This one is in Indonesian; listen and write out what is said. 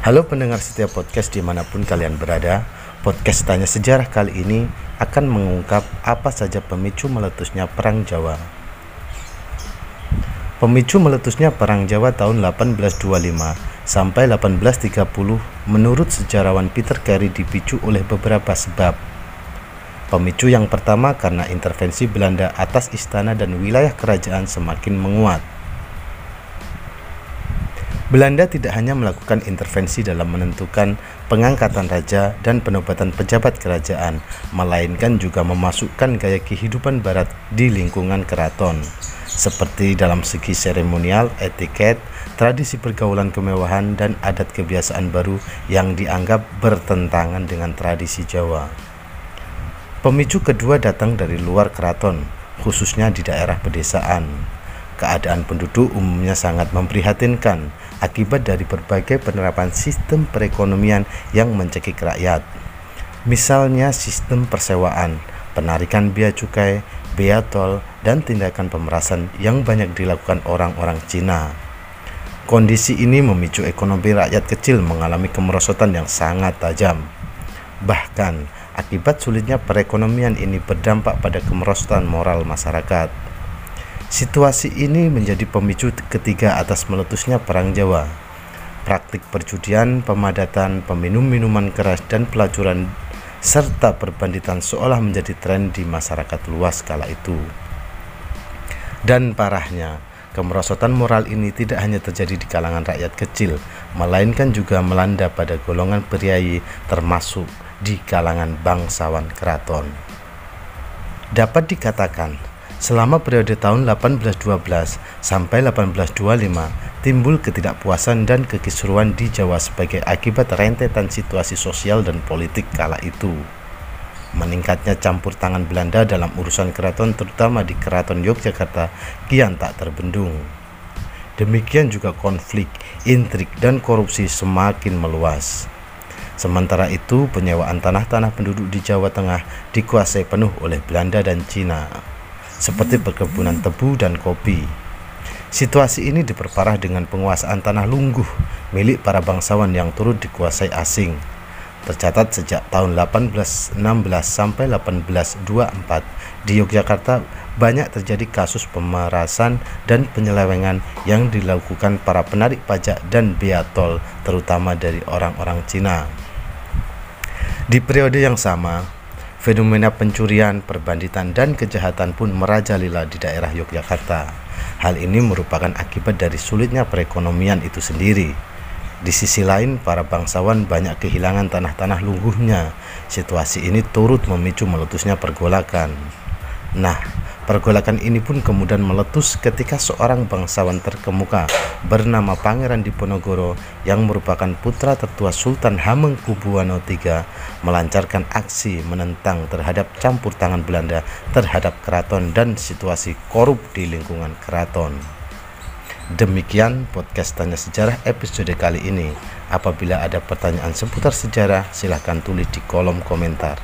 Halo pendengar setiap podcast di mana pun kalian berada Podcast Tanya Sejarah kali ini akan mengungkap apa saja pemicu meletusnya Perang Jawa Pemicu meletusnya Perang Jawa tahun 1825 sampai 1830 menurut sejarawan Peter Carey dipicu oleh beberapa sebab Pemicu yang pertama karena intervensi Belanda atas istana dan wilayah kerajaan semakin menguat. Belanda tidak hanya melakukan intervensi dalam menentukan pengangkatan raja dan penobatan pejabat kerajaan, melainkan juga memasukkan gaya kehidupan barat di lingkungan keraton, seperti dalam segi seremonial, etiket, tradisi pergaulan kemewahan, dan adat kebiasaan baru yang dianggap bertentangan dengan tradisi Jawa. Pemicu kedua datang dari luar keraton, khususnya di daerah pedesaan. Keadaan penduduk umumnya sangat memprihatinkan akibat dari berbagai penerapan sistem perekonomian yang mencekik rakyat. Misalnya sistem persewaan, penarikan bea cukai, bea tol, dan tindakan pemerasan yang banyak dilakukan orang-orang Cina. Kondisi ini memicu ekonomi rakyat kecil mengalami kemerosotan yang sangat tajam. Bahkan, Akibat sulitnya perekonomian ini berdampak pada kemerosotan moral masyarakat. Situasi ini menjadi pemicu ketiga atas meletusnya Perang Jawa. Praktik perjudian, pemadatan, peminum minuman keras, dan pelacuran serta perbanditan seolah menjadi tren di masyarakat luas kala itu. Dan parahnya, kemerosotan moral ini tidak hanya terjadi di kalangan rakyat kecil, melainkan juga melanda pada golongan priayi termasuk di kalangan bangsawan keraton. Dapat dikatakan, selama periode tahun 1812 sampai 1825 timbul ketidakpuasan dan kekisruan di Jawa sebagai akibat rentetan situasi sosial dan politik kala itu. Meningkatnya campur tangan Belanda dalam urusan keraton terutama di keraton Yogyakarta kian tak terbendung. Demikian juga konflik, intrik, dan korupsi semakin meluas. Sementara itu, penyewaan tanah-tanah penduduk di Jawa Tengah dikuasai penuh oleh Belanda dan Cina, seperti perkebunan tebu dan kopi. Situasi ini diperparah dengan penguasaan tanah lungguh milik para bangsawan yang turut dikuasai asing. Tercatat sejak tahun 1816 sampai 1824 di Yogyakarta banyak terjadi kasus pemerasan dan penyelewengan yang dilakukan para penarik pajak dan bea tol terutama dari orang-orang Cina. Di periode yang sama, fenomena pencurian, perbanditan, dan kejahatan pun merajalela di daerah Yogyakarta. Hal ini merupakan akibat dari sulitnya perekonomian itu sendiri. Di sisi lain, para bangsawan banyak kehilangan tanah-tanah lungguhnya. Situasi ini turut memicu meletusnya pergolakan. Nah, Pergolakan ini pun kemudian meletus ketika seorang bangsawan terkemuka bernama Pangeran Diponegoro yang merupakan putra tertua Sultan Hamengkubuwono III melancarkan aksi menentang terhadap campur tangan Belanda terhadap keraton dan situasi korup di lingkungan keraton. Demikian podcast Tanya Sejarah episode kali ini. Apabila ada pertanyaan seputar sejarah, silahkan tulis di kolom komentar.